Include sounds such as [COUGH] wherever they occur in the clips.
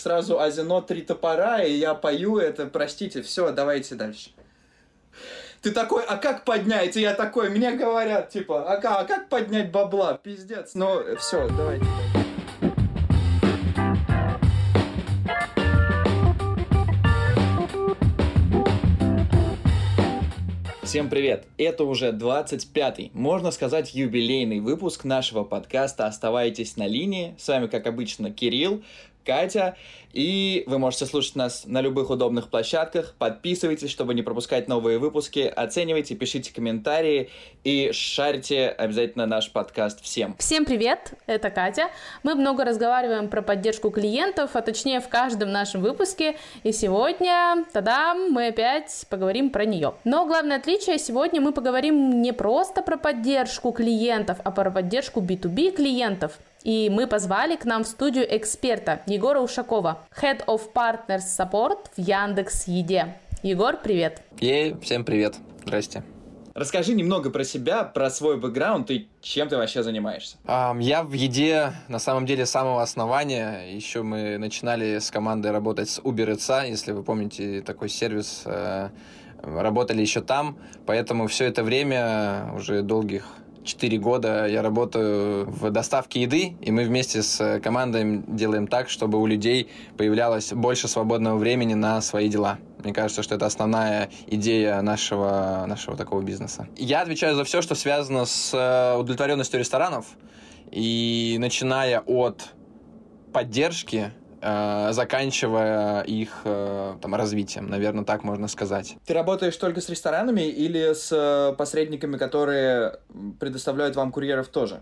сразу Азино три топора, и я пою это, простите, все, давайте дальше. Ты такой, а как поднять? И я такой, мне говорят, типа, а, а как поднять бабла? Пиздец. Ну, все, давайте. Всем привет! Это уже 25-й, можно сказать, юбилейный выпуск нашего подкаста «Оставайтесь на линии». С вами, как обычно, Кирилл, Катя. И вы можете слушать нас на любых удобных площадках. Подписывайтесь, чтобы не пропускать новые выпуски. Оценивайте, пишите комментарии и шарьте обязательно наш подкаст всем. Всем привет, это Катя. Мы много разговариваем про поддержку клиентов, а точнее в каждом нашем выпуске. И сегодня, тогда мы опять поговорим про нее. Но главное отличие, сегодня мы поговорим не просто про поддержку клиентов, а про поддержку B2B клиентов. И мы позвали к нам в студию эксперта Егора Ушакова, Head of Partners Support в Яндекс Еде. Егор, привет. Ей, всем привет. Здрасте. Расскажи немного про себя, про свой бэкграунд и чем ты вообще занимаешься. Um, я в еде, на самом деле, с самого основания. Еще мы начинали с командой работать с Uber Eats, если вы помните такой сервис. Э, работали еще там, поэтому все это время, уже долгих Четыре года я работаю в доставке еды, и мы вместе с командой делаем так, чтобы у людей появлялось больше свободного времени на свои дела. Мне кажется, что это основная идея нашего, нашего такого бизнеса. Я отвечаю за все, что связано с э, удовлетворенностью ресторанов, и начиная от поддержки Э, заканчивая их э, там, развитием, наверное, так можно сказать. Ты работаешь только с ресторанами или с э, посредниками, которые предоставляют вам курьеров тоже?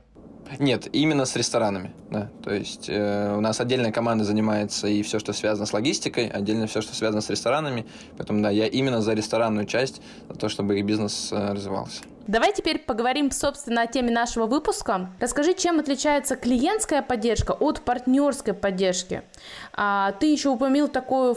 Нет, именно с ресторанами. Да. То есть э, у нас отдельная команда занимается и все, что связано с логистикой, отдельно все, что связано с ресторанами. Поэтому да, я именно за ресторанную часть, за то, чтобы их бизнес э, развивался. Давай теперь поговорим, собственно, о теме нашего выпуска. Расскажи, чем отличается клиентская поддержка от партнерской поддержки. А, ты еще упомянул такой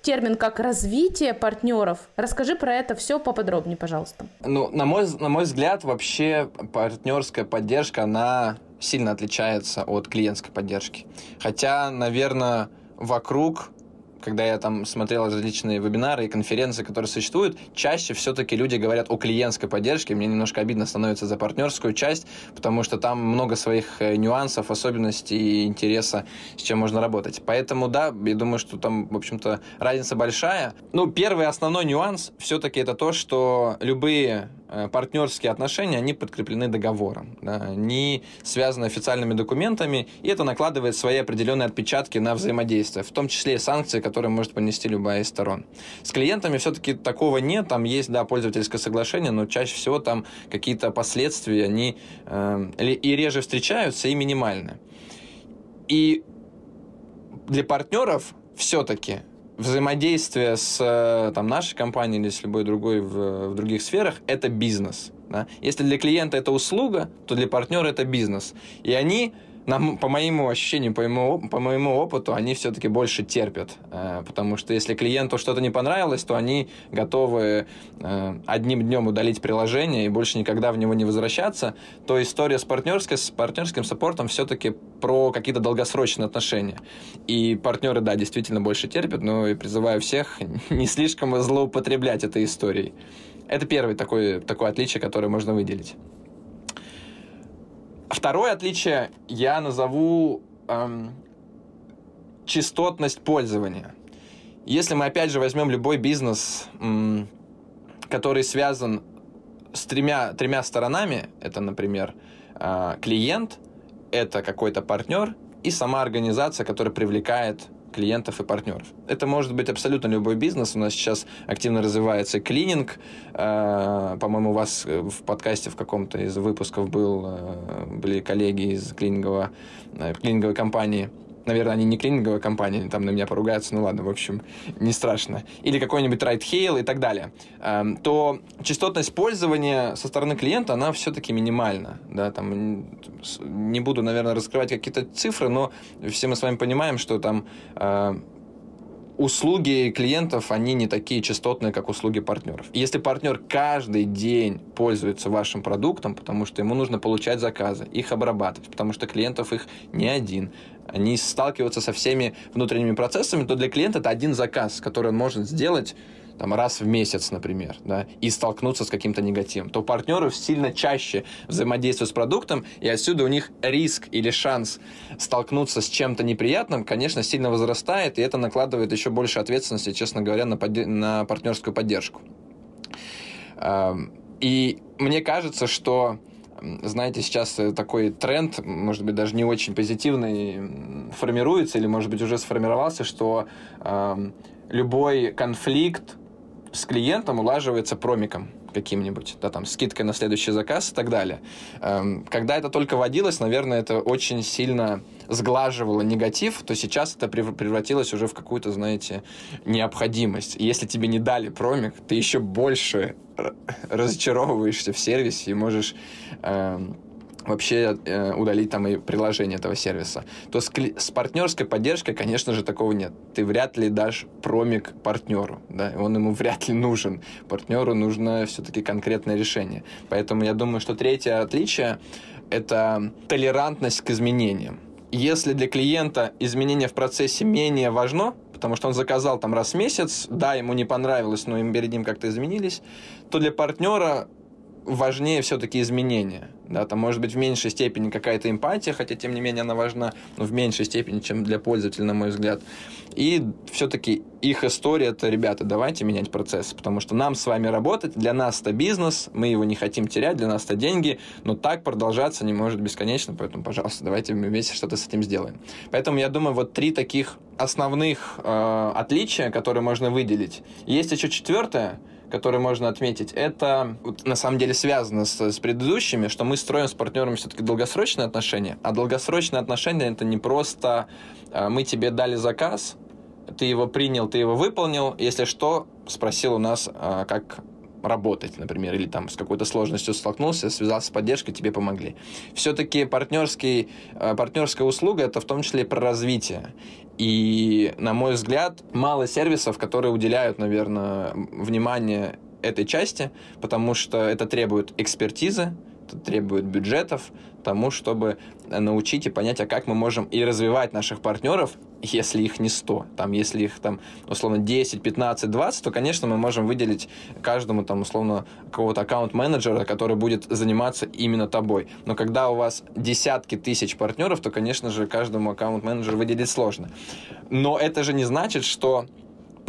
термин, как развитие партнеров. Расскажи про это все поподробнее, пожалуйста. Ну, на мой, на мой взгляд, вообще партнерская поддержка, она сильно отличается от клиентской поддержки. Хотя, наверное, вокруг когда я там смотрел различные вебинары и конференции, которые существуют, чаще все-таки люди говорят о клиентской поддержке. Мне немножко обидно становится за партнерскую часть, потому что там много своих э, нюансов, особенностей и интереса, с чем можно работать. Поэтому, да, я думаю, что там, в общем-то, разница большая. Ну, первый основной нюанс все-таки это то, что любые партнерские отношения, они подкреплены договором, да, они связаны официальными документами, и это накладывает свои определенные отпечатки на взаимодействие, в том числе и санкции, которые может понести любая из сторон. С клиентами все-таки такого нет, там есть, да, пользовательское соглашение, но чаще всего там какие-то последствия, они э, и реже встречаются, и минимальны. И для партнеров все-таки взаимодействие с э, там, нашей компанией или с любой другой в, в других сферах – это бизнес. Да? Если для клиента это услуга, то для партнера это бизнес. И они нам, по моему ощущению, по моему, по моему опыту, они все-таки больше терпят. Э, потому что если клиенту что-то не понравилось, то они готовы э, одним днем удалить приложение и больше никогда в него не возвращаться. То история с, партнерской, с партнерским саппортом все-таки про какие-то долгосрочные отношения. И партнеры, да, действительно больше терпят, но и призываю всех [LAUGHS] не слишком злоупотреблять этой историей. Это первое такое, такое отличие, которое можно выделить. Второе отличие я назову эм, частотность пользования. Если мы опять же возьмем любой бизнес, эм, который связан с тремя, тремя сторонами, это, например, э, клиент, это какой-то партнер и сама организация, которая привлекает клиентов и партнеров. Это может быть абсолютно любой бизнес. У нас сейчас активно развивается клининг. Э, по-моему, у вас в подкасте в каком-то из выпусков был, э, были коллеги из клинингового, э, клининговой компании наверное, они не клининговая компания, там на меня поругаются, ну ладно, в общем, не страшно. Или какой-нибудь райдхейл и так далее. Эм, то частотность пользования со стороны клиента, она все-таки минимальна. Да, там, не буду, наверное, раскрывать какие-то цифры, но все мы с вами понимаем, что там услуги клиентов, они не такие частотные, как услуги партнеров. Если партнер каждый день пользуется вашим продуктом, потому что ему нужно получать заказы, их обрабатывать, потому что клиентов их не один, они сталкиваются со всеми внутренними процессами, то для клиента это один заказ, который он может сделать там, раз в месяц, например, да, и столкнуться с каким-то негативом, то партнеры сильно чаще взаимодействуют с продуктом, и отсюда у них риск или шанс столкнуться с чем-то неприятным, конечно, сильно возрастает, и это накладывает еще больше ответственности, честно говоря, на, под... на партнерскую поддержку. И мне кажется, что знаете, сейчас такой тренд, может быть, даже не очень позитивный, формируется или, может быть, уже сформировался, что э, любой конфликт с клиентом улаживается промиком каким-нибудь, да, там, скидкой на следующий заказ и так далее. Эм, когда это только водилось, наверное, это очень сильно сглаживало негатив, то сейчас это превратилось уже в какую-то, знаете, необходимость. И если тебе не дали промик, ты еще больше разочаровываешься в сервисе и можешь эм, вообще э, удалить там и приложение этого сервиса, то с, с партнерской поддержкой, конечно же, такого нет. Ты вряд ли дашь промик партнеру, да, он ему [LAUGHS] вряд ли нужен. Партнеру нужно все-таки конкретное решение. Поэтому я думаю, что третье отличие — это толерантность к изменениям. Если для клиента изменение в процессе менее важно, потому что он заказал там раз в месяц, да, ему не понравилось, но им перед ним как-то изменились, то для партнера важнее все-таки изменения. Да, там может быть в меньшей степени какая-то эмпатия, хотя тем не менее она важна, но в меньшей степени, чем для пользователя, на мой взгляд. И все-таки их история это, ребята, давайте менять процесс, потому что нам с вами работать, для нас это бизнес, мы его не хотим терять, для нас это деньги, но так продолжаться не может бесконечно, поэтому, пожалуйста, давайте вместе что-то с этим сделаем. Поэтому я думаю, вот три таких основных э, отличия, которые можно выделить. Есть еще четвертое, который можно отметить, это вот, на самом деле связано с, с предыдущими, что мы строим с партнерами все-таки долгосрочные отношения, а долгосрочные отношения это не просто э, мы тебе дали заказ, ты его принял, ты его выполнил, если что, спросил у нас, э, как работать, например, или там с какой-то сложностью столкнулся, связался с поддержкой, тебе помогли. Все-таки партнерский, э, партнерская услуга это в том числе про развитие. И, на мой взгляд, мало сервисов, которые уделяют, наверное, внимание этой части, потому что это требует экспертизы, это требует бюджетов тому, чтобы научить и понять, а как мы можем и развивать наших партнеров, если их не 100. Там, если их там, условно, 10, 15, 20, то, конечно, мы можем выделить каждому, там, условно, какого-то аккаунт-менеджера, который будет заниматься именно тобой. Но когда у вас десятки тысяч партнеров, то, конечно же, каждому аккаунт-менеджеру выделить сложно. Но это же не значит, что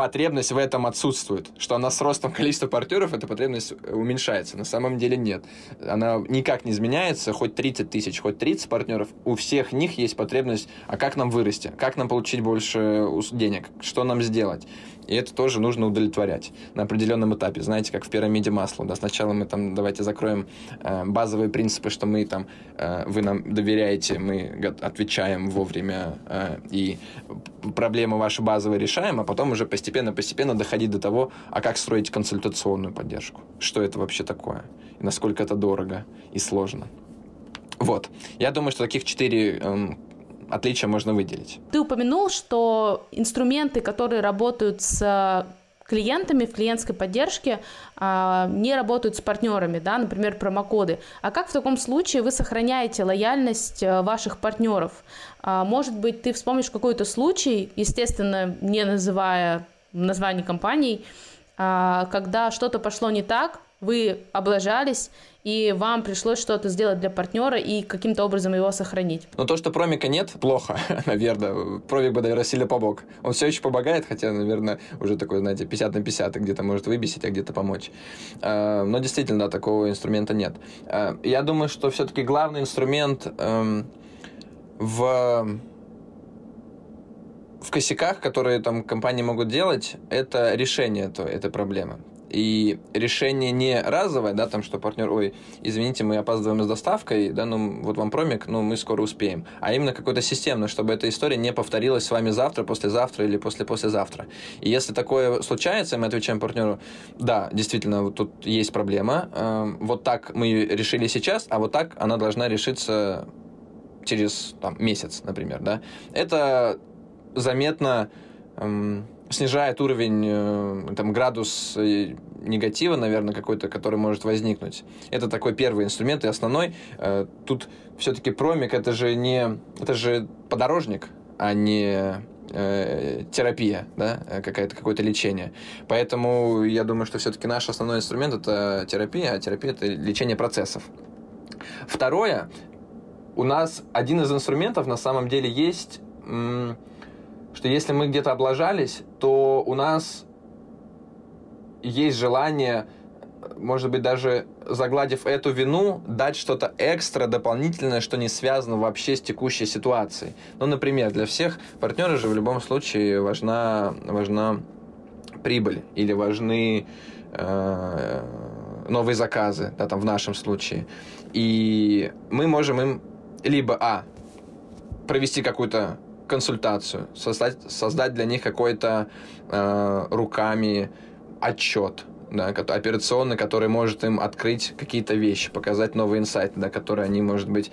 потребность в этом отсутствует, что она с ростом количества партнеров, эта потребность уменьшается. На самом деле нет. Она никак не изменяется, хоть 30 тысяч, хоть 30 партнеров, у всех них есть потребность, а как нам вырасти, как нам получить больше денег, что нам сделать. И это тоже нужно удовлетворять на определенном этапе. Знаете, как в пирамиде масла. Да? Сначала мы там, давайте закроем э, базовые принципы, что мы там, э, вы нам доверяете, мы отвечаем вовремя э, и проблемы ваши базовые решаем, а потом уже постепенно-постепенно доходить до того, а как строить консультационную поддержку. Что это вообще такое? И насколько это дорого и сложно. Вот. Я думаю, что таких четыре эм, отличия можно выделить. Ты упомянул, что инструменты, которые работают с клиентами в клиентской поддержке а, не работают с партнерами, да, например, промокоды. А как в таком случае вы сохраняете лояльность э, ваших партнеров? А, может быть, ты вспомнишь какой-то случай, естественно, не называя названий компаний, а, когда что-то пошло не так, вы облажались, и вам пришлось что-то сделать для партнера и каким-то образом его сохранить. Но то, что промика нет, плохо, [LAUGHS] наверное. Промик бы, наверное, сильно помог. Он все еще помогает, хотя, наверное, уже такой, знаете, 50 на 50, где-то может выбесить, а где-то помочь. А, но действительно, да, такого инструмента нет. А, я думаю, что все-таки главный инструмент эм, в в косяках, которые там компании могут делать, это решение этой проблемы и решение не разовое, да, там, что партнер, ой, извините, мы опаздываем с доставкой, да, ну, вот вам промик, ну, мы скоро успеем, а именно какое-то системное, чтобы эта история не повторилась с вами завтра, послезавтра или после-послезавтра. И если такое случается, мы отвечаем партнеру, да, действительно, вот тут есть проблема, э, вот так мы решили сейчас, а вот так она должна решиться через там, месяц, например, да, это заметно эм, снижает уровень, э, там, градус э, негатива, наверное, какой-то, который может возникнуть. Это такой первый инструмент и основной. Э, тут все-таки промик это же не, это же подорожник, а не терапия, да, какая-то какое-то лечение. Поэтому я думаю, что все-таки наш основной инструмент это терапия, а терапия это лечение процессов. Второе, у нас один из инструментов на самом деле есть что если мы где-то облажались, то у нас есть желание, может быть, даже загладив эту вину, дать что-то экстра, дополнительное, что не связано вообще с текущей ситуацией. Ну, например, для всех партнеров же в любом случае важна, важна прибыль или важны э, новые заказы, да, там в нашем случае. И мы можем им либо, а, провести какую-то консультацию, создать, создать для них какой-то э, руками отчет, да, операционный, который может им открыть какие-то вещи, показать новые инсайты, да, которые они, может быть,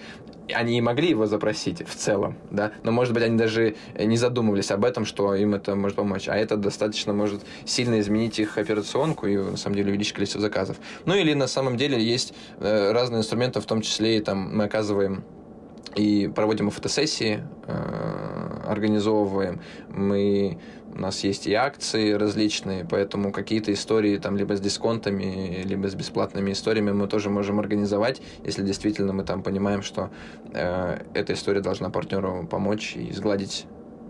они и могли его запросить в целом, да, но, может быть, они даже не задумывались об этом, что им это может помочь, а это достаточно может сильно изменить их операционку и, на самом деле, увеличить количество заказов. Ну, или на самом деле есть э, разные инструменты, в том числе и там мы оказываем и проводим фотосессии, э, организовываем. Мы, у нас есть и акции различные, поэтому какие-то истории там либо с дисконтами, либо с бесплатными историями мы тоже можем организовать, если действительно мы там понимаем, что э, эта история должна партнеру помочь и сгладить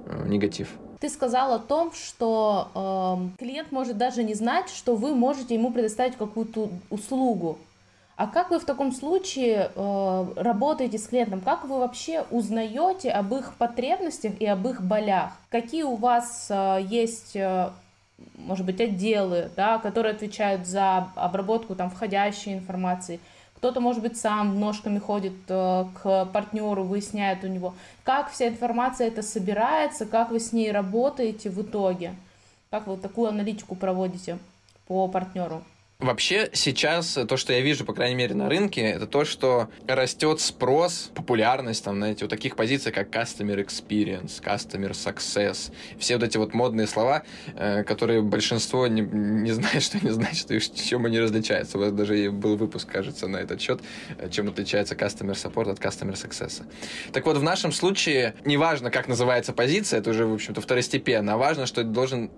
э, негатив. Ты сказал о том, что э, клиент может даже не знать, что вы можете ему предоставить какую-то услугу. А как вы в таком случае э, работаете с клиентом? Как вы вообще узнаете об их потребностях и об их болях? Какие у вас э, есть, э, может быть, отделы, да, которые отвечают за обработку там, входящей информации? Кто-то, может быть, сам ножками ходит э, к партнеру, выясняет у него, как вся информация это собирается, как вы с ней работаете в итоге, как вы такую аналитику проводите по партнеру. Вообще сейчас то, что я вижу, по крайней мере, на рынке, это то, что растет спрос, популярность, там, знаете, у таких позиций, как Customer Experience, Customer Success. Все вот эти вот модные слова, э, которые большинство не, не знает, [LAUGHS] что не значит, и чем они различаются. У вас даже был выпуск, кажется, на этот счет, э, чем отличается Customer Support от Customer Success. Так вот, в нашем случае, неважно, как называется позиция, это уже, в общем-то, второстепенно, а важно, что это должен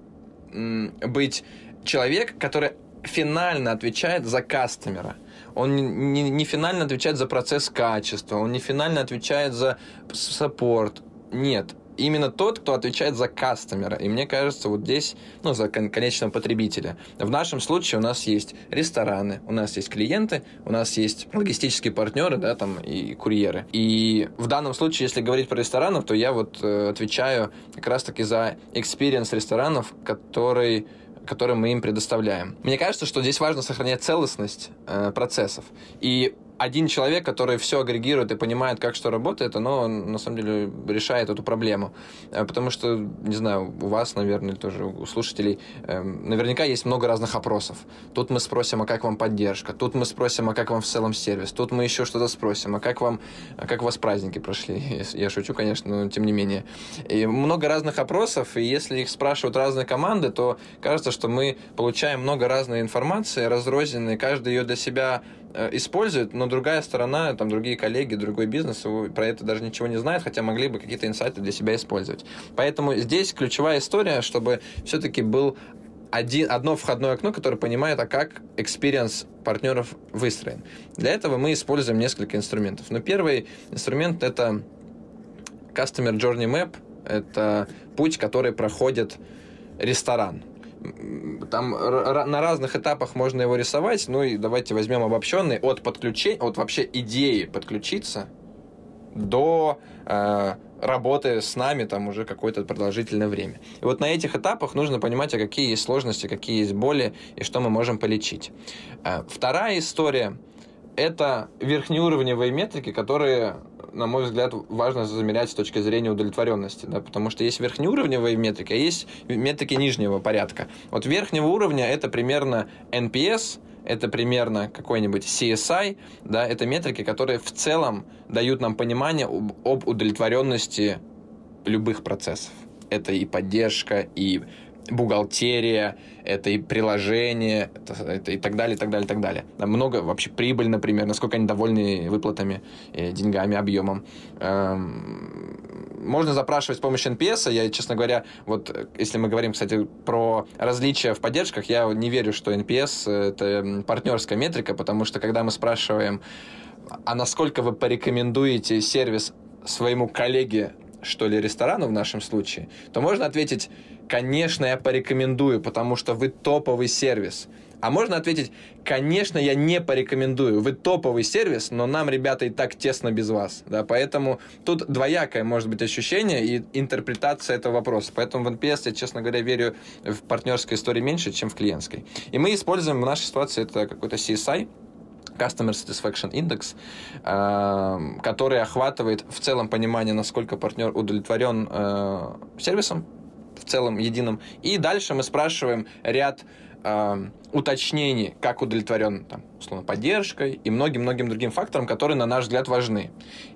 быть человек, который финально отвечает за кастомера. Он не, не, не финально отвечает за процесс качества, он не финально отвечает за саппорт. Нет, именно тот, кто отвечает за кастомера. И мне кажется, вот здесь, ну, за кон- конечного потребителя. В нашем случае у нас есть рестораны, у нас есть клиенты, у нас есть логистические партнеры, да, там, и курьеры. И в данном случае, если говорить про ресторанов, то я вот э, отвечаю как раз-таки за experience ресторанов, который которые мы им предоставляем. Мне кажется, что здесь важно сохранять целостность э, процессов. И один человек, который все агрегирует и понимает, как что работает, оно на самом деле решает эту проблему. Э, потому что, не знаю, у вас, наверное, тоже у слушателей, эм, наверняка есть много разных опросов. Тут мы спросим, а как вам поддержка? Тут мы спросим, а как вам в целом сервис? Тут мы еще что-то спросим, а как вам, а как у вас праздники прошли? [LAUGHS] Я шучу, конечно, но тем не менее. И много разных опросов, и если их спрашивают разные команды, то кажется, что мы получаем много разной информации, разрозненной, каждый ее для себя использует, но другая сторона, там другие коллеги, другой бизнес про это даже ничего не знают, хотя могли бы какие-то инсайты для себя использовать. Поэтому здесь ключевая история, чтобы все-таки был один, одно входное окно, которое понимает, а как experience партнеров выстроен. Для этого мы используем несколько инструментов. Но первый инструмент это Customer Journey Map. Это путь, который проходит ресторан там на разных этапах можно его рисовать. Ну и давайте возьмем обобщенный от подключения, от вообще идеи подключиться до э, работы с нами там уже какое-то продолжительное время. И вот на этих этапах нужно понимать, а какие есть сложности, какие есть боли и что мы можем полечить. Э, вторая история – это верхнеуровневые метрики, которые на мой взгляд, важно замерять с точки зрения удовлетворенности, да, потому что есть верхнеуровневые метрики, а есть метрики нижнего порядка. Вот верхнего уровня это примерно NPS, это примерно какой-нибудь CSI, да, это метрики, которые в целом дают нам понимание об, об удовлетворенности любых процессов. Это и поддержка, и бухгалтерия, это и приложение, это, это и так далее, и так далее, и так далее. Много вообще прибыль, например, насколько они довольны выплатами, э, деньгами, объемом. Эм, можно запрашивать с помощью NPS. Я, честно говоря, вот если мы говорим, кстати, про различия в поддержках, я не верю, что NPS — это партнерская метрика, потому что когда мы спрашиваем, а насколько вы порекомендуете сервис своему коллеге, что ли, ресторану в нашем случае, то можно ответить, конечно, я порекомендую, потому что вы топовый сервис. А можно ответить, конечно, я не порекомендую. Вы топовый сервис, но нам, ребята, и так тесно без вас. Да, поэтому тут двоякое может быть ощущение и интерпретация этого вопроса. Поэтому в NPS я, честно говоря, верю в партнерской истории меньше, чем в клиентской. И мы используем в нашей ситуации это какой-то CSI, Customer Satisfaction Index, э, который охватывает в целом понимание, насколько партнер удовлетворен э, сервисом, в целом единым. И дальше мы спрашиваем ряд э, уточнений, как удовлетворен там, условно, поддержкой и многим-многим другим факторам, которые, на наш взгляд, важны.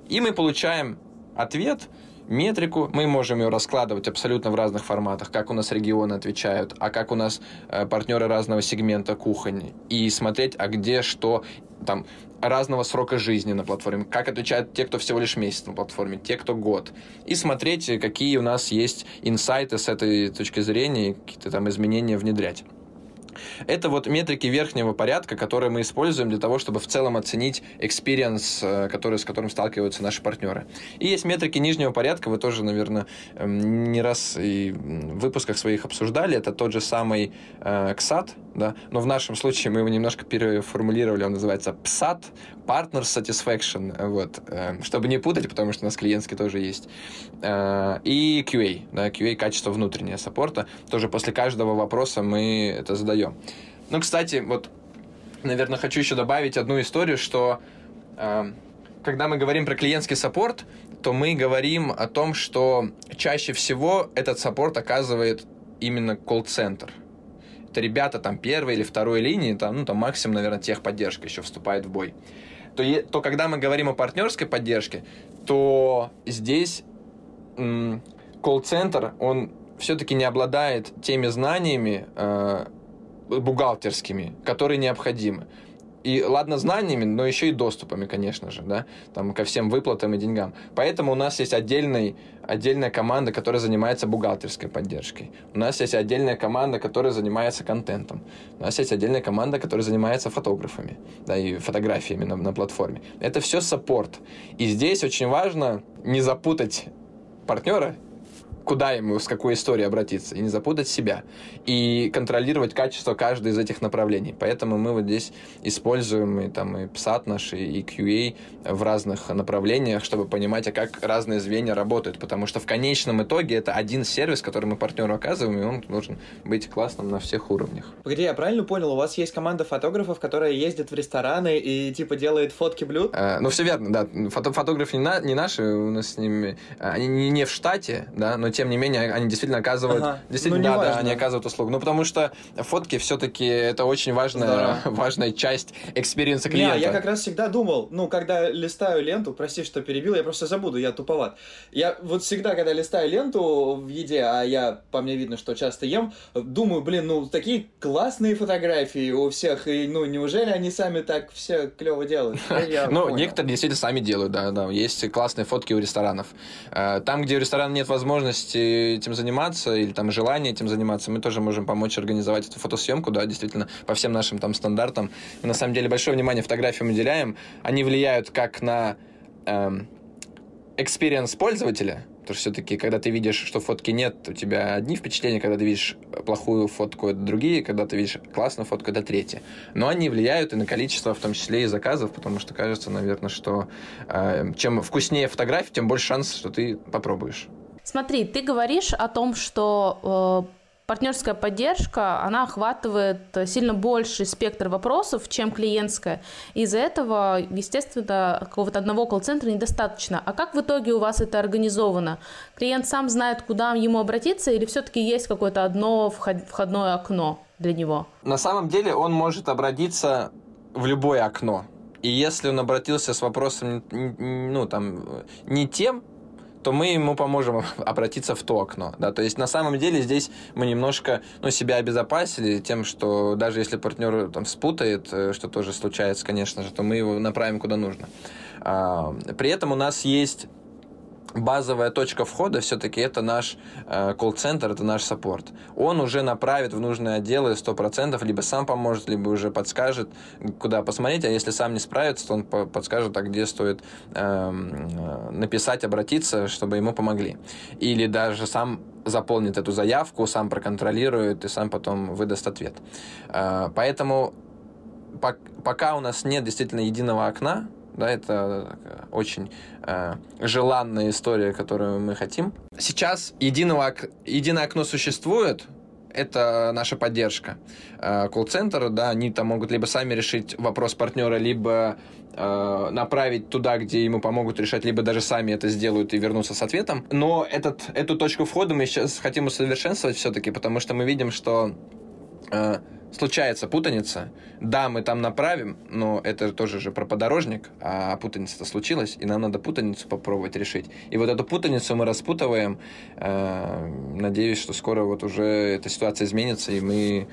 И мы получаем ответ, метрику, мы можем ее раскладывать абсолютно в разных форматах, как у нас регионы отвечают, а как у нас э, партнеры разного сегмента кухонь, и смотреть, а где что, там, разного срока жизни на платформе, как отвечают те, кто всего лишь месяц на платформе, те, кто год, и смотреть, какие у нас есть инсайты с этой точки зрения, какие-то там изменения внедрять. Это вот метрики верхнего порядка, которые мы используем для того, чтобы в целом оценить experience, э, с которым сталкиваются наши партнеры. И есть метрики нижнего порядка, вы тоже, наверное, эм, не раз и в выпусках своих обсуждали. Это тот же самый э, XAT, да, но в нашем случае мы его немножко переформулировали, он называется PSAT, Partner Satisfaction, вот, э, чтобы не путать, потому что у нас клиентский тоже есть. Э, и QA, да, QA качество внутреннего саппорта, тоже после каждого вопроса мы это задаем. Ну, кстати, вот, наверное, хочу еще добавить одну историю, что э, когда мы говорим про клиентский support, то мы говорим о том, что чаще всего этот support оказывает именно колл-центр – ребята там первой или второй линии, там, ну, там максимум, наверное, техподдержка еще вступает в бой. То, то когда мы говорим о партнерской поддержке, то здесь колл-центр, он все-таки не обладает теми знаниями э, бухгалтерскими, которые необходимы и ладно знаниями, но еще и доступами, конечно же, да, там ко всем выплатам и деньгам. Поэтому у нас есть отдельный, отдельная команда, которая занимается бухгалтерской поддержкой. У нас есть отдельная команда, которая занимается контентом. У нас есть отдельная команда, которая занимается фотографами, да, и фотографиями на, на платформе. Это все саппорт. И здесь очень важно не запутать партнера куда ему, с какой историей обратиться, и не запутать себя, и контролировать качество каждой из этих направлений. Поэтому мы вот здесь используем и, там, и PSAT наш, и QA в разных направлениях, чтобы понимать, а как разные звенья работают, потому что в конечном итоге это один сервис, который мы партнеру оказываем, и он должен быть классным на всех уровнях. Погоди, я правильно понял, у вас есть команда фотографов, которая ездит в рестораны и типа делает фотки блюд? Э, ну, все верно, да. Фото фотографы не, на, не наши, у нас с ними, они не, не в штате, да, но тем не менее, они действительно оказывают, ага. действительно, ну, да, да, они оказывают услугу. Ну, потому что фотки все-таки это очень важная, [LAUGHS] важная часть experience а клиента. Не, я как раз всегда думал, ну, когда листаю ленту, прости, что перебил, я просто забуду, я туповат. Я вот всегда, когда листаю ленту в еде, а я, по мне видно, что часто ем, думаю, блин, ну, такие классные фотографии у всех, и, ну, неужели они сами так все клево делают? [LAUGHS] Ну, некоторые действительно сами делают, да, да. Есть классные фотки у ресторанов. Э, там, где у ресторана нет возможности этим заниматься или там желание этим заниматься, мы тоже можем помочь организовать эту фотосъемку, да, действительно, по всем нашим там стандартам. Мы, на самом деле большое внимание фотографиям уделяем. Они влияют как на эм, experience пользователя, Потому что все-таки, когда ты видишь, что фотки нет, у тебя одни впечатления, когда ты видишь плохую фотку, это другие, когда ты видишь классную фотку, это третьи. Но они влияют и на количество, в том числе и заказов, потому что кажется, наверное, что э, чем вкуснее фотография, тем больше шанс, что ты попробуешь. Смотри, ты говоришь о том, что э, партнерская поддержка, она охватывает сильно больший спектр вопросов, чем клиентская. Из-за этого, естественно, какого-то одного колл-центра недостаточно. А как в итоге у вас это организовано? Клиент сам знает, куда ему обратиться, или все-таки есть какое-то одно входное окно для него? На самом деле он может обратиться в любое окно. И если он обратился с вопросом, ну, там, не тем, то мы ему поможем [LAUGHS] обратиться в то окно. Да? То есть на самом деле здесь мы немножко ну, себя обезопасили тем, что даже если партнер там спутает, э, что тоже случается, конечно же, то мы его направим куда нужно. А, при этом у нас есть базовая точка входа все-таки это наш э, колл-центр, это наш саппорт. Он уже направит в нужные отделы 100%, либо сам поможет, либо уже подскажет, куда посмотреть, а если сам не справится, то он подскажет, а где стоит эм, э, написать, обратиться, чтобы ему помогли. Или даже сам заполнит эту заявку, сам проконтролирует и сам потом выдаст ответ. Э, поэтому пока у нас нет действительно единого окна, да, это очень э, желанная история, которую мы хотим. Сейчас единого, единое окно существует, это наша поддержка. Э, колл-центр, да, они там могут либо сами решить вопрос партнера, либо э, направить туда, где ему помогут решать, либо даже сами это сделают и вернутся с ответом. Но этот, эту точку входа мы сейчас хотим усовершенствовать все-таки, потому что мы видим, что э, случается путаница, да, мы там направим, но это тоже же про подорожник, а путаница-то случилась, и нам надо путаницу попробовать решить. И вот эту путаницу мы распутываем. Э, надеюсь, что скоро вот уже эта ситуация изменится, и мы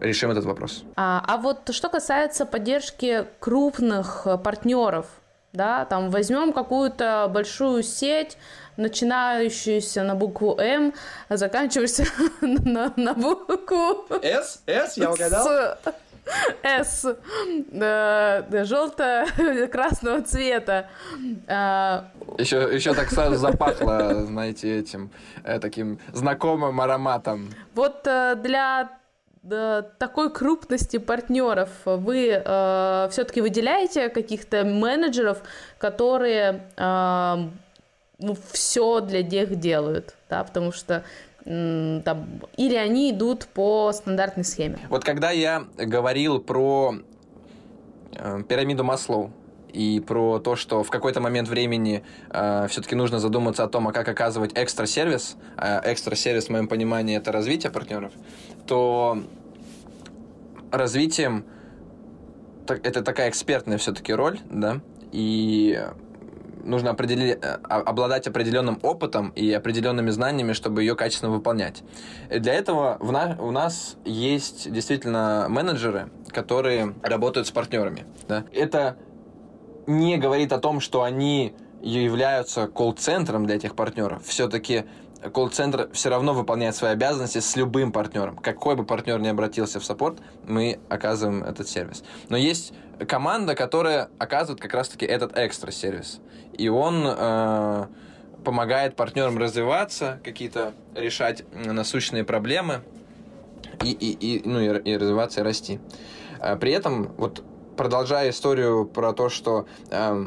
решим этот вопрос. А, а вот что касается поддержки крупных партнеров, да, там возьмем какую-то большую сеть, начинающуюся на букву М, а заканчивающуюся [LAUGHS] на, на букву С? С? Я угадал? С. Да, желто-красного [LAUGHS] цвета. Еще, а, еще так сразу запахло, знаете, этим э, таким знакомым ароматом. Вот э, для такой крупности партнеров вы э, все-таки выделяете каких-то менеджеров, которые э, ну, все для них делают, да, потому что там, или они идут по стандартной схеме. Вот когда я говорил про э, пирамиду Маслоу, и про то, что в какой-то момент времени э, все-таки нужно задуматься о том, а как оказывать экстра сервис, а экстра сервис в моем понимании это развитие партнеров, то развитием это такая экспертная все-таки роль, да, и нужно определи... Э, обладать определенным опытом и определенными знаниями, чтобы ее качественно выполнять. И для этого в на... у нас есть действительно менеджеры, которые работают с партнерами. Да? Это не говорит о том, что они являются колл-центром для этих партнеров. Все-таки колл-центр все равно выполняет свои обязанности с любым партнером. Какой бы партнер ни обратился в саппорт, мы оказываем этот сервис. Но есть команда, которая оказывает как раз-таки этот экстра сервис. И он э, помогает партнерам развиваться, какие-то решать насущные проблемы и, и, и, ну, и, и развиваться, и расти. Э, при этом, вот продолжая историю про то, что э,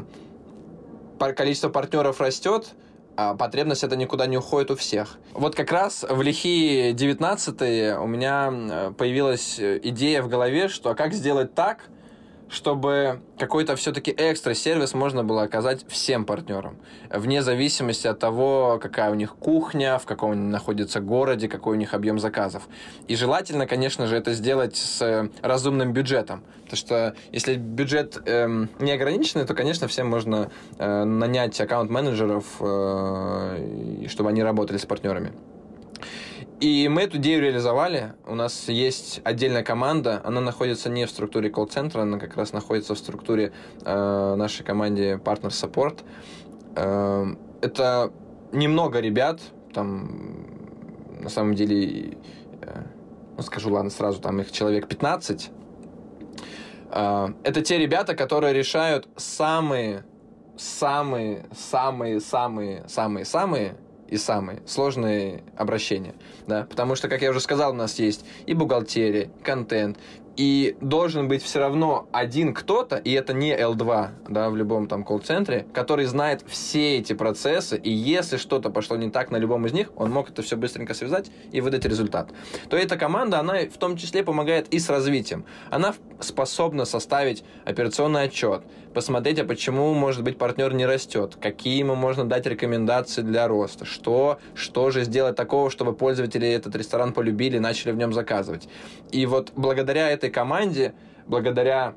количество партнеров растет, а потребность это никуда не уходит у всех. Вот как раз в лихие 19 у меня э, появилась идея в голове, что а как сделать так, чтобы какой-то все-таки экстра сервис можно было оказать всем партнерам, вне зависимости от того, какая у них кухня, в каком они находятся городе, какой у них объем заказов. И желательно, конечно же, это сделать с разумным бюджетом, потому что если бюджет эм, не ограниченный, то, конечно, всем можно э, нанять аккаунт-менеджеров, э, чтобы они работали с партнерами. И мы эту идею реализовали. У нас есть отдельная команда. Она находится не в структуре колл-центра, она как раз находится в структуре э, нашей команде Partner Support. Э, это немного ребят, там на самом деле, э, ну скажу, ладно, сразу, там их человек 15. Э, это те ребята, которые решают самые, самые, самые, самые, самые, самые и самые сложные обращения, да, потому что, как я уже сказал, у нас есть и бухгалтерия, контент, и должен быть все равно один кто-то, и это не L2, да, в любом там колл-центре, который знает все эти процессы, и если что-то пошло не так на любом из них, он мог это все быстренько связать и выдать результат. То эта команда, она в том числе помогает и с развитием. Она способна составить операционный отчет, посмотреть, а почему, может быть, партнер не растет, какие ему можно дать рекомендации для роста, что, что же сделать такого, чтобы пользователи этот ресторан полюбили и начали в нем заказывать. И вот благодаря этой команде, благодаря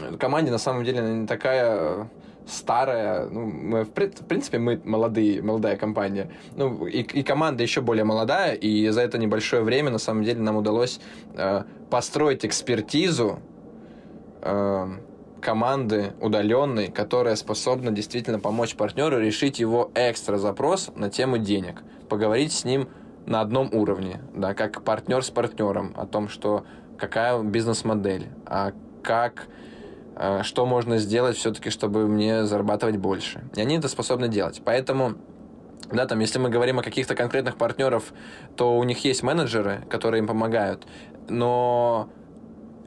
э, команде, на самом деле, она не такая э, старая, ну, мы, в принципе, мы молодые, молодая компания, ну, и, и команда еще более молодая, и за это небольшое время, на самом деле, нам удалось э, построить экспертизу э, команды удаленной, которая способна действительно помочь партнеру решить его экстра запрос на тему денег, поговорить с ним на одном уровне, да, как партнер с партнером, о том, что какая бизнес-модель, а как Э, что можно сделать все-таки, чтобы мне зарабатывать больше. И они это способны делать. Поэтому да, там, если мы говорим о каких-то конкретных партнеров, то у них есть менеджеры, которые им помогают, но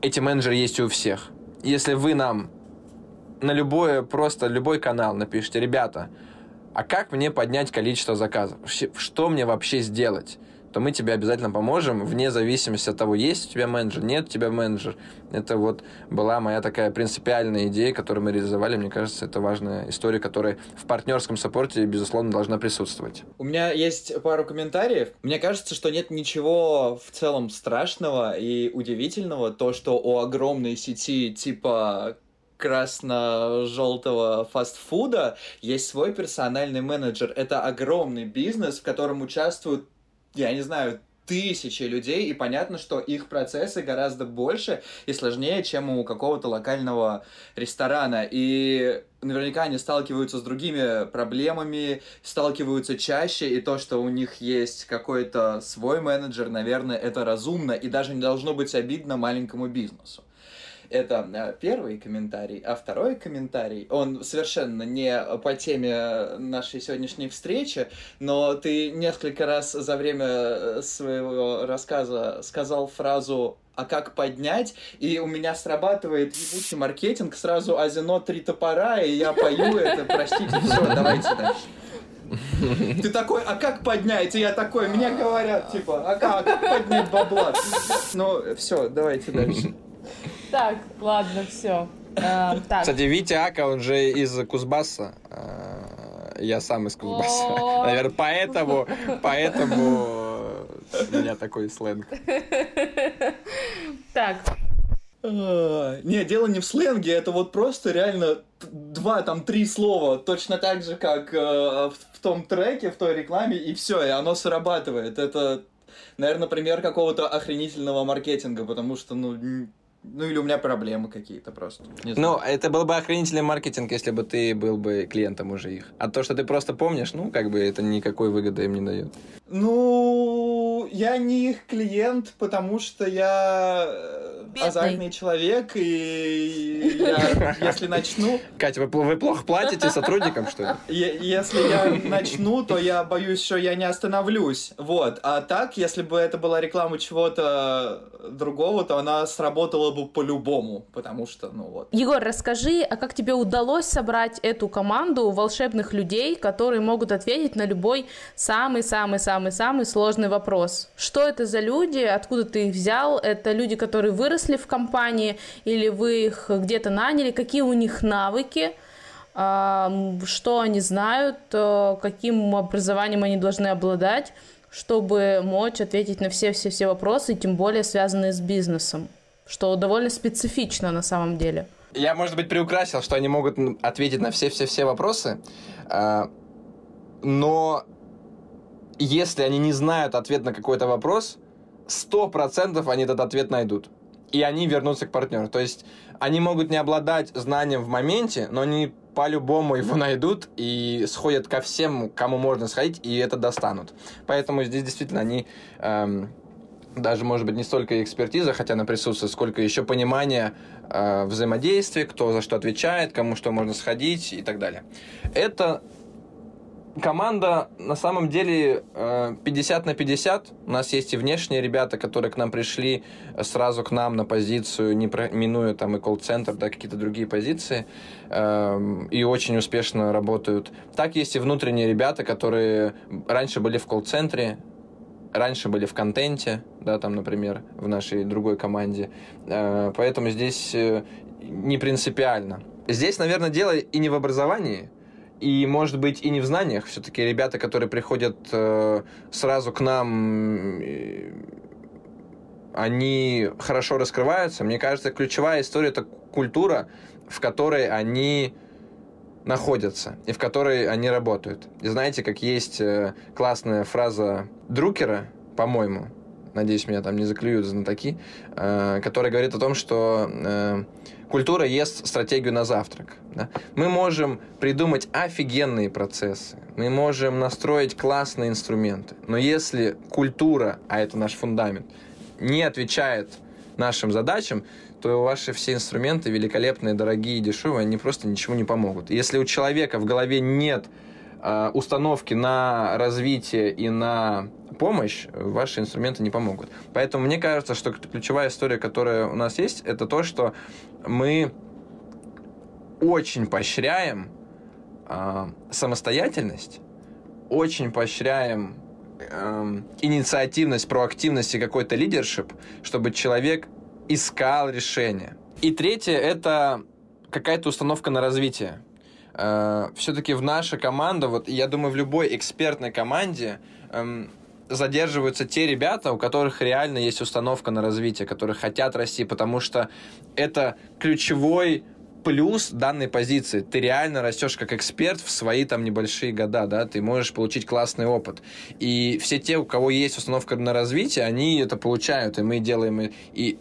эти менеджеры есть у всех. Если вы нам на любое, просто любой канал напишите, ребята, а как мне поднять количество заказов? Что мне вообще сделать? То мы тебе обязательно поможем, вне зависимости от того, есть у тебя менеджер, нет у тебя менеджер. Это вот была моя такая принципиальная идея, которую мы реализовали. Мне кажется, это важная история, которая в партнерском саппорте, безусловно, должна присутствовать. У меня есть пару комментариев. Мне кажется, что нет ничего в целом страшного и удивительного, то, что у огромной сети типа красно-желтого фастфуда есть свой персональный менеджер. Это огромный бизнес, в котором участвуют я не знаю, тысячи людей, и понятно, что их процессы гораздо больше и сложнее, чем у какого-то локального ресторана. И наверняка они сталкиваются с другими проблемами, сталкиваются чаще, и то, что у них есть какой-то свой менеджер, наверное, это разумно, и даже не должно быть обидно маленькому бизнесу. Это э, первый комментарий. А второй комментарий, он совершенно не по теме нашей сегодняшней встречи, но ты несколько раз за время э, своего рассказа сказал фразу а как поднять, и у меня срабатывает ебучий маркетинг, сразу Азино три топора, и я пою это, простите, все, давайте дальше. Ты такой, а как поднять? И я такой, мне говорят, типа, а как, а как поднять бабла? Ну, все, давайте дальше. Так, ладно, все. Так. Кстати, Витя Ака, он же из Кузбасса. А, я сам из Кузбасса. Наверное, поэтому, поэтому у меня такой сленг. Так. Не, дело не в сленге, это вот просто реально два, там, три слова, точно так же, как э, в том треке, в той рекламе, и все, и оно срабатывает. Это, наверное, пример какого-то охренительного маркетинга, потому что, ну, ну или у меня проблемы какие-то просто. Ну, это был бы охренительный маркетинг, если бы ты был бы клиентом уже их. А то, что ты просто помнишь, ну, как бы это никакой выгоды им не дает. Ну, я не их клиент, потому что я э, Бедный. азартный человек, и я, [LAUGHS] если начну... Катя, вы, вы плохо платите сотрудникам, что ли? Если я начну, то я боюсь, что я не остановлюсь. Вот. А так, если бы это была реклама чего-то другого, то она сработала бы по-любому, потому что, ну вот. Егор, расскажи, а как тебе удалось собрать эту команду волшебных людей, которые могут ответить на любой самый-самый-самый-самый сложный вопрос? Что это за люди, откуда ты их взял? Это люди, которые выросли в компании, или вы их где-то наняли? Какие у них навыки? что они знают, э, каким образованием они должны обладать, чтобы мочь ответить на все-все-все вопросы, тем более связанные с бизнесом что довольно специфично на самом деле. Я, может быть, приукрасил, что они могут ответить на все-все-все вопросы, а, но если они не знают ответ на какой-то вопрос, сто процентов они этот ответ найдут. И они вернутся к партнеру. То есть они могут не обладать знанием в моменте, но они по-любому его найдут и сходят ко всем, кому можно сходить, и это достанут. Поэтому здесь действительно они эм, даже, может быть, не столько экспертиза, хотя она присутствует, сколько еще понимание э, взаимодействия, кто за что отвечает, кому что можно сходить и так далее. Это команда на самом деле 50 э, на 50. У нас есть и внешние ребята, которые к нам пришли сразу к нам на позицию, не минуя там и колл-центр, да, какие-то другие позиции, эм, и очень успешно работают. Так есть и внутренние ребята, которые раньше были в колл-центре, раньше были в контенте, да, там, например, в нашей другой команде. Э, поэтому здесь э, не принципиально. Здесь, наверное, дело и не в образовании, и, может быть, и не в знаниях. Все-таки ребята, которые приходят э, сразу к нам, они хорошо раскрываются. Мне кажется, ключевая история – это культура, в которой они находятся и в которой они работают. И знаете, как есть э, классная фраза Друкера, по-моему, надеюсь, меня там не заклюют знатоки, э, которая говорит о том, что э, культура ест стратегию на завтрак. Да? Мы можем придумать офигенные процессы, мы можем настроить классные инструменты, но если культура, а это наш фундамент, не отвечает нашим задачам, то ваши все инструменты великолепные, дорогие, дешевые, они просто ничего не помогут. Если у человека в голове нет установки на развитие и на помощь, ваши инструменты не помогут. Поэтому мне кажется, что ключевая история, которая у нас есть, это то, что мы очень поощряем э, самостоятельность, очень поощряем э, инициативность, проактивность и какой-то лидершип, чтобы человек искал решение. И третье — это какая-то установка на развитие. Э, Все-таки в наша команда, вот я думаю, в любой экспертной команде эм, задерживаются те ребята, у которых реально есть установка на развитие, которые хотят расти, потому что это ключевой плюс данной позиции. Ты реально растешь как эксперт в свои там небольшие года, да, ты можешь получить классный опыт. И все те, у кого есть установка на развитие, они это получают, и мы делаем и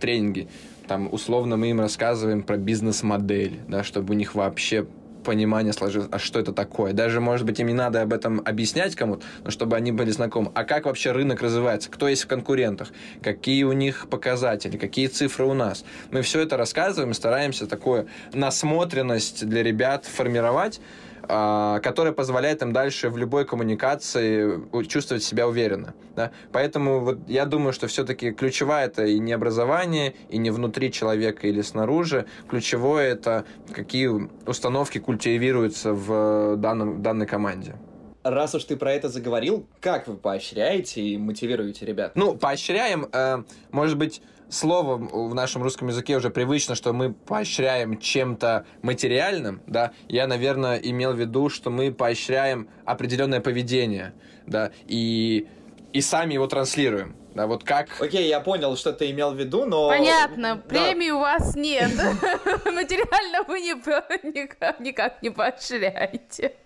тренинги. Там условно мы им рассказываем про бизнес-модель, да, чтобы у них вообще понимание сложилось, а что это такое. Даже, может быть, им не надо об этом объяснять кому-то, но чтобы они были знакомы. А как вообще рынок развивается? Кто есть в конкурентах? Какие у них показатели? Какие цифры у нас? Мы все это рассказываем, стараемся такую насмотренность для ребят формировать, которая позволяет им дальше в любой коммуникации чувствовать себя уверенно. Да? Поэтому вот я думаю, что все-таки ключевое это и не образование, и не внутри человека или снаружи. Ключевое это какие установки культивируются в данном, данной команде. Раз уж ты про это заговорил, как вы поощряете и мотивируете ребят? Ну, поощряем, э, может быть, слово в нашем русском языке уже привычно, что мы поощряем чем-то материальным, да, я, наверное, имел в виду, что мы поощряем определенное поведение, да, и, и сами его транслируем. Да, вот как... Окей, я понял, что ты имел в виду, но... Понятно, премии у вас нет. [LAUGHS] Материально вы никак не поощряете.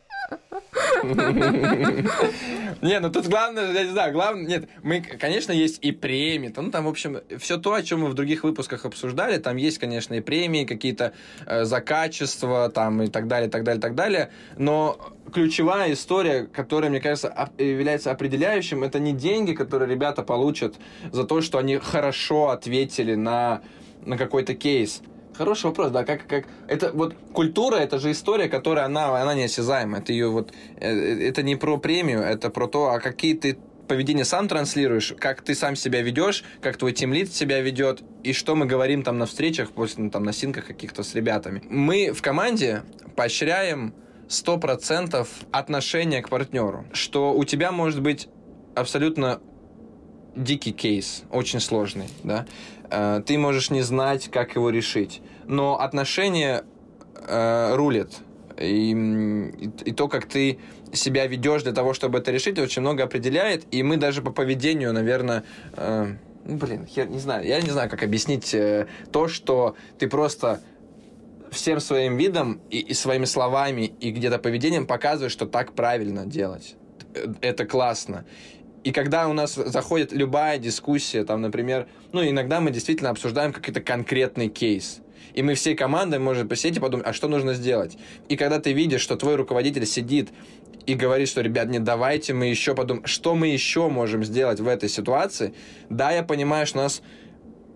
Не, ну тут главное, я не знаю, главное, нет, мы, конечно, есть и премии, ну там, в общем, все то, о чем мы в других выпусках обсуждали, там есть, конечно, и премии какие-то э, за качество, там, и так далее, так далее, так далее, но ключевая история, которая, мне кажется, является определяющим, это не деньги, которые ребята получат за то, что они хорошо ответили на, на какой-то кейс, Хороший вопрос, да, как, как, это вот культура, это же история, которая, она, она неосязаема, это ее вот, э, э, это не про премию, это про то, а какие ты поведение сам транслируешь, как ты сам себя ведешь, как твой тимлит себя ведет, и что мы говорим там на встречах, после, ну, там, на синках каких-то с ребятами. Мы в команде поощряем 100% отношения к партнеру, что у тебя может быть абсолютно дикий кейс, очень сложный, да, ты можешь не знать, как его решить. Но отношения э, рулят. И, и, и то, как ты себя ведешь для того, чтобы это решить, очень много определяет. И мы даже по поведению, наверное, э, ну, блин, хер, не знаю, я не знаю, как объяснить э, то, что ты просто всем своим видом и, и своими словами и где-то поведением показываешь, что так правильно делать. Э, это классно. И когда у нас заходит любая дискуссия, там, например, ну, иногда мы действительно обсуждаем какой-то конкретный кейс. И мы всей командой можем посидеть и подумать, а что нужно сделать? И когда ты видишь, что твой руководитель сидит и говорит, что, ребят, не давайте мы еще подумаем, что мы еще можем сделать в этой ситуации. Да, я понимаю, что у нас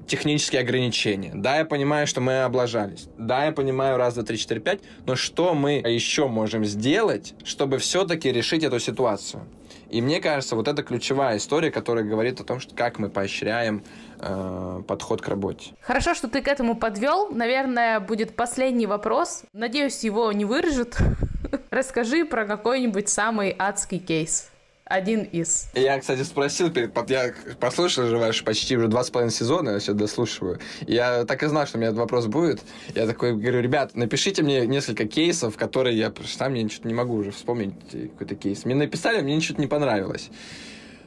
технические ограничения. Да, я понимаю, что мы облажались. Да, я понимаю, раз, два, три, четыре, пять. Но что мы еще можем сделать, чтобы все-таки решить эту ситуацию? И мне кажется, вот это ключевая история, которая говорит о том, что как мы поощряем э, подход к работе. Хорошо, что ты к этому подвел. Наверное, будет последний вопрос. Надеюсь, его не вырежут. [LAUGHS] Расскажи про какой-нибудь самый адский кейс один из. Я, кстати, спросил, я послушал же ваш почти уже два с половиной сезона, я сейчас дослушиваю. Я так и знал, что у меня этот вопрос будет. Я такой говорю, ребят, напишите мне несколько кейсов, которые я сам мне ничего не могу уже вспомнить какой-то кейс. Мне написали, мне ничего не понравилось.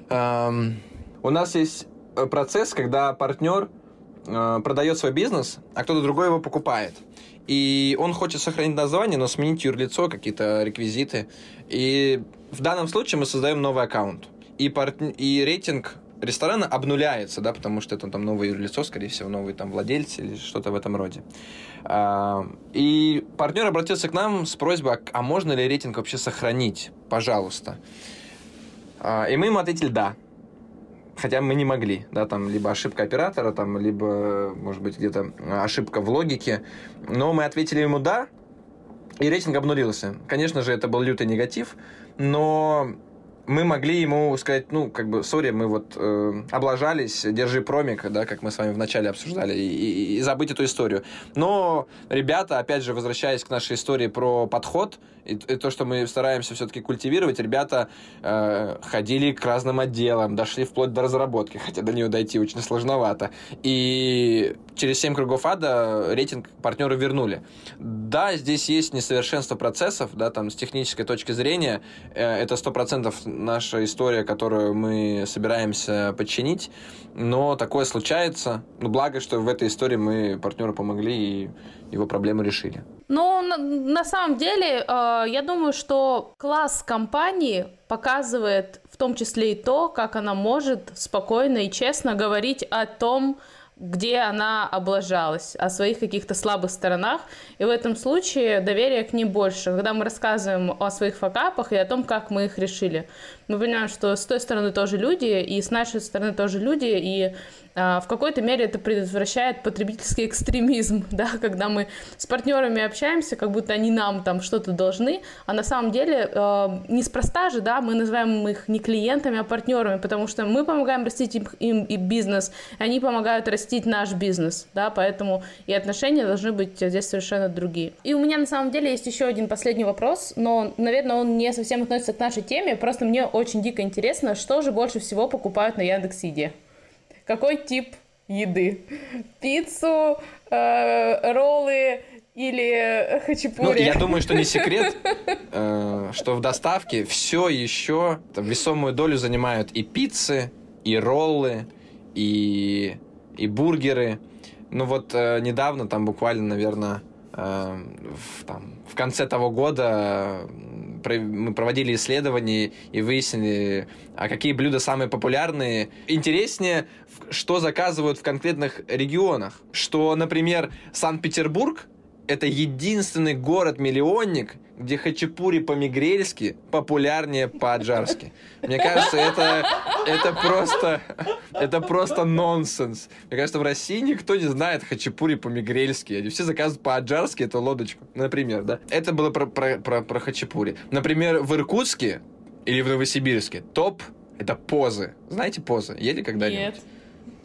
Um, у нас есть э, процесс, когда партнер э, продает свой бизнес, а кто-то другой его покупает. И он хочет сохранить название, но сменить юрлицо, какие-то реквизиты. И в данном случае мы создаем новый аккаунт. И, партн... и рейтинг ресторана обнуляется, да, потому что это там новое юрлицо, скорее всего, новый там владелец или что-то в этом роде. А, и партнер обратился к нам с просьбой, а можно ли рейтинг вообще сохранить, пожалуйста. А, и мы ему ответили «да». Хотя мы не могли, да, там либо ошибка оператора, там, либо, может быть, где-то ошибка в логике. Но мы ответили ему «да», и рейтинг обнулился. Конечно же, это был лютый негатив, но мы могли ему сказать, ну, как бы, сори, мы вот э, облажались, держи промик, да, как мы с вами вначале обсуждали, и, и, и забыть эту историю. Но ребята, опять же, возвращаясь к нашей истории про подход, и, и то, что мы стараемся все-таки культивировать, ребята э, ходили к разным отделам, дошли вплоть до разработки, хотя до нее дойти очень сложновато. И через 7 кругов ада рейтинг партнеры вернули. Да, здесь есть несовершенство процессов, да, там с технической точки зрения, э, это 100% наша история, которую мы собираемся подчинить, но такое случается. Ну, благо, что в этой истории мы партнеру помогли и его проблему решили. Ну, на, на самом деле, э, я думаю, что класс компании показывает в том числе и то, как она может спокойно и честно говорить о том, где она облажалась, о своих каких-то слабых сторонах. И в этом случае доверие к ней больше. Когда мы рассказываем о своих факапах и о том, как мы их решили. Мы понимаем, что с той стороны тоже люди, и с нашей стороны тоже люди, и а, в какой-то мере это предотвращает потребительский экстремизм, [LAUGHS] да, когда мы с партнерами общаемся, как будто они нам там что-то должны, а на самом деле э, неспроста же, да, мы называем их не клиентами, а партнерами, потому что мы помогаем растить им, им и бизнес, и они помогают растить наш бизнес, да, поэтому и отношения должны быть здесь совершенно другие. И у меня на самом деле есть еще один последний вопрос, но, наверное, он не совсем относится к нашей теме, просто мне дико интересно, что же больше всего покупают на Яндекс.Еде? какой тип еды. Пиццу, э, роллы или хачапури. Ну, я думаю, что не секрет, э, что в доставке все еще весомую долю занимают и пиццы, и роллы, и, и бургеры. Ну вот э, недавно, там буквально, наверное, э, в, там, в конце того года мы проводили исследования и выяснили, а какие блюда самые популярные. Интереснее, что заказывают в конкретных регионах. Что, например, Санкт-Петербург это единственный город-миллионник, где хачапури по-мигрельски популярнее по-аджарски. Мне кажется, это, это просто это просто нонсенс. Мне кажется, в России никто не знает хачапури по-мигрельски. Они все заказывают по-аджарски эту лодочку, например, да. Это было про, про, про, про хачапури. Например, в Иркутске или в Новосибирске топ это позы. Знаете позы? Ели когда-нибудь? Нет.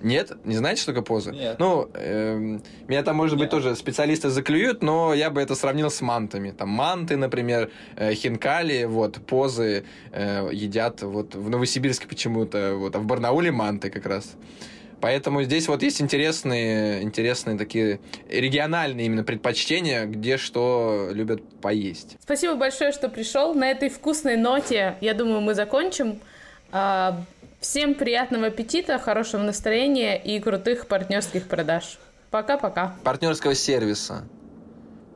Нет? Не знаете, что такое поза? Нет. Ну, эм, меня там, может быть, тоже специалисты заклюют, но я бы это сравнил с мантами. Там манты, например, э, хинкали, вот, позы э, едят вот в Новосибирске почему-то, вот, а в Барнауле манты как раз. Поэтому здесь вот есть интересные, интересные такие региональные именно предпочтения, где что любят поесть. Спасибо большое, что пришел. На этой вкусной ноте, я думаю, мы закончим. Всем приятного аппетита, хорошего настроения и крутых партнерских продаж. Пока-пока. Партнерского сервиса.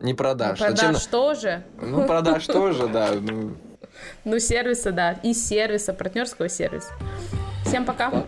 Не продаж. Ну, продаж Зачем... тоже. Ну, продаж [LAUGHS] тоже, да. Ну, сервиса, да. И сервиса, партнерского сервиса. Всем пока.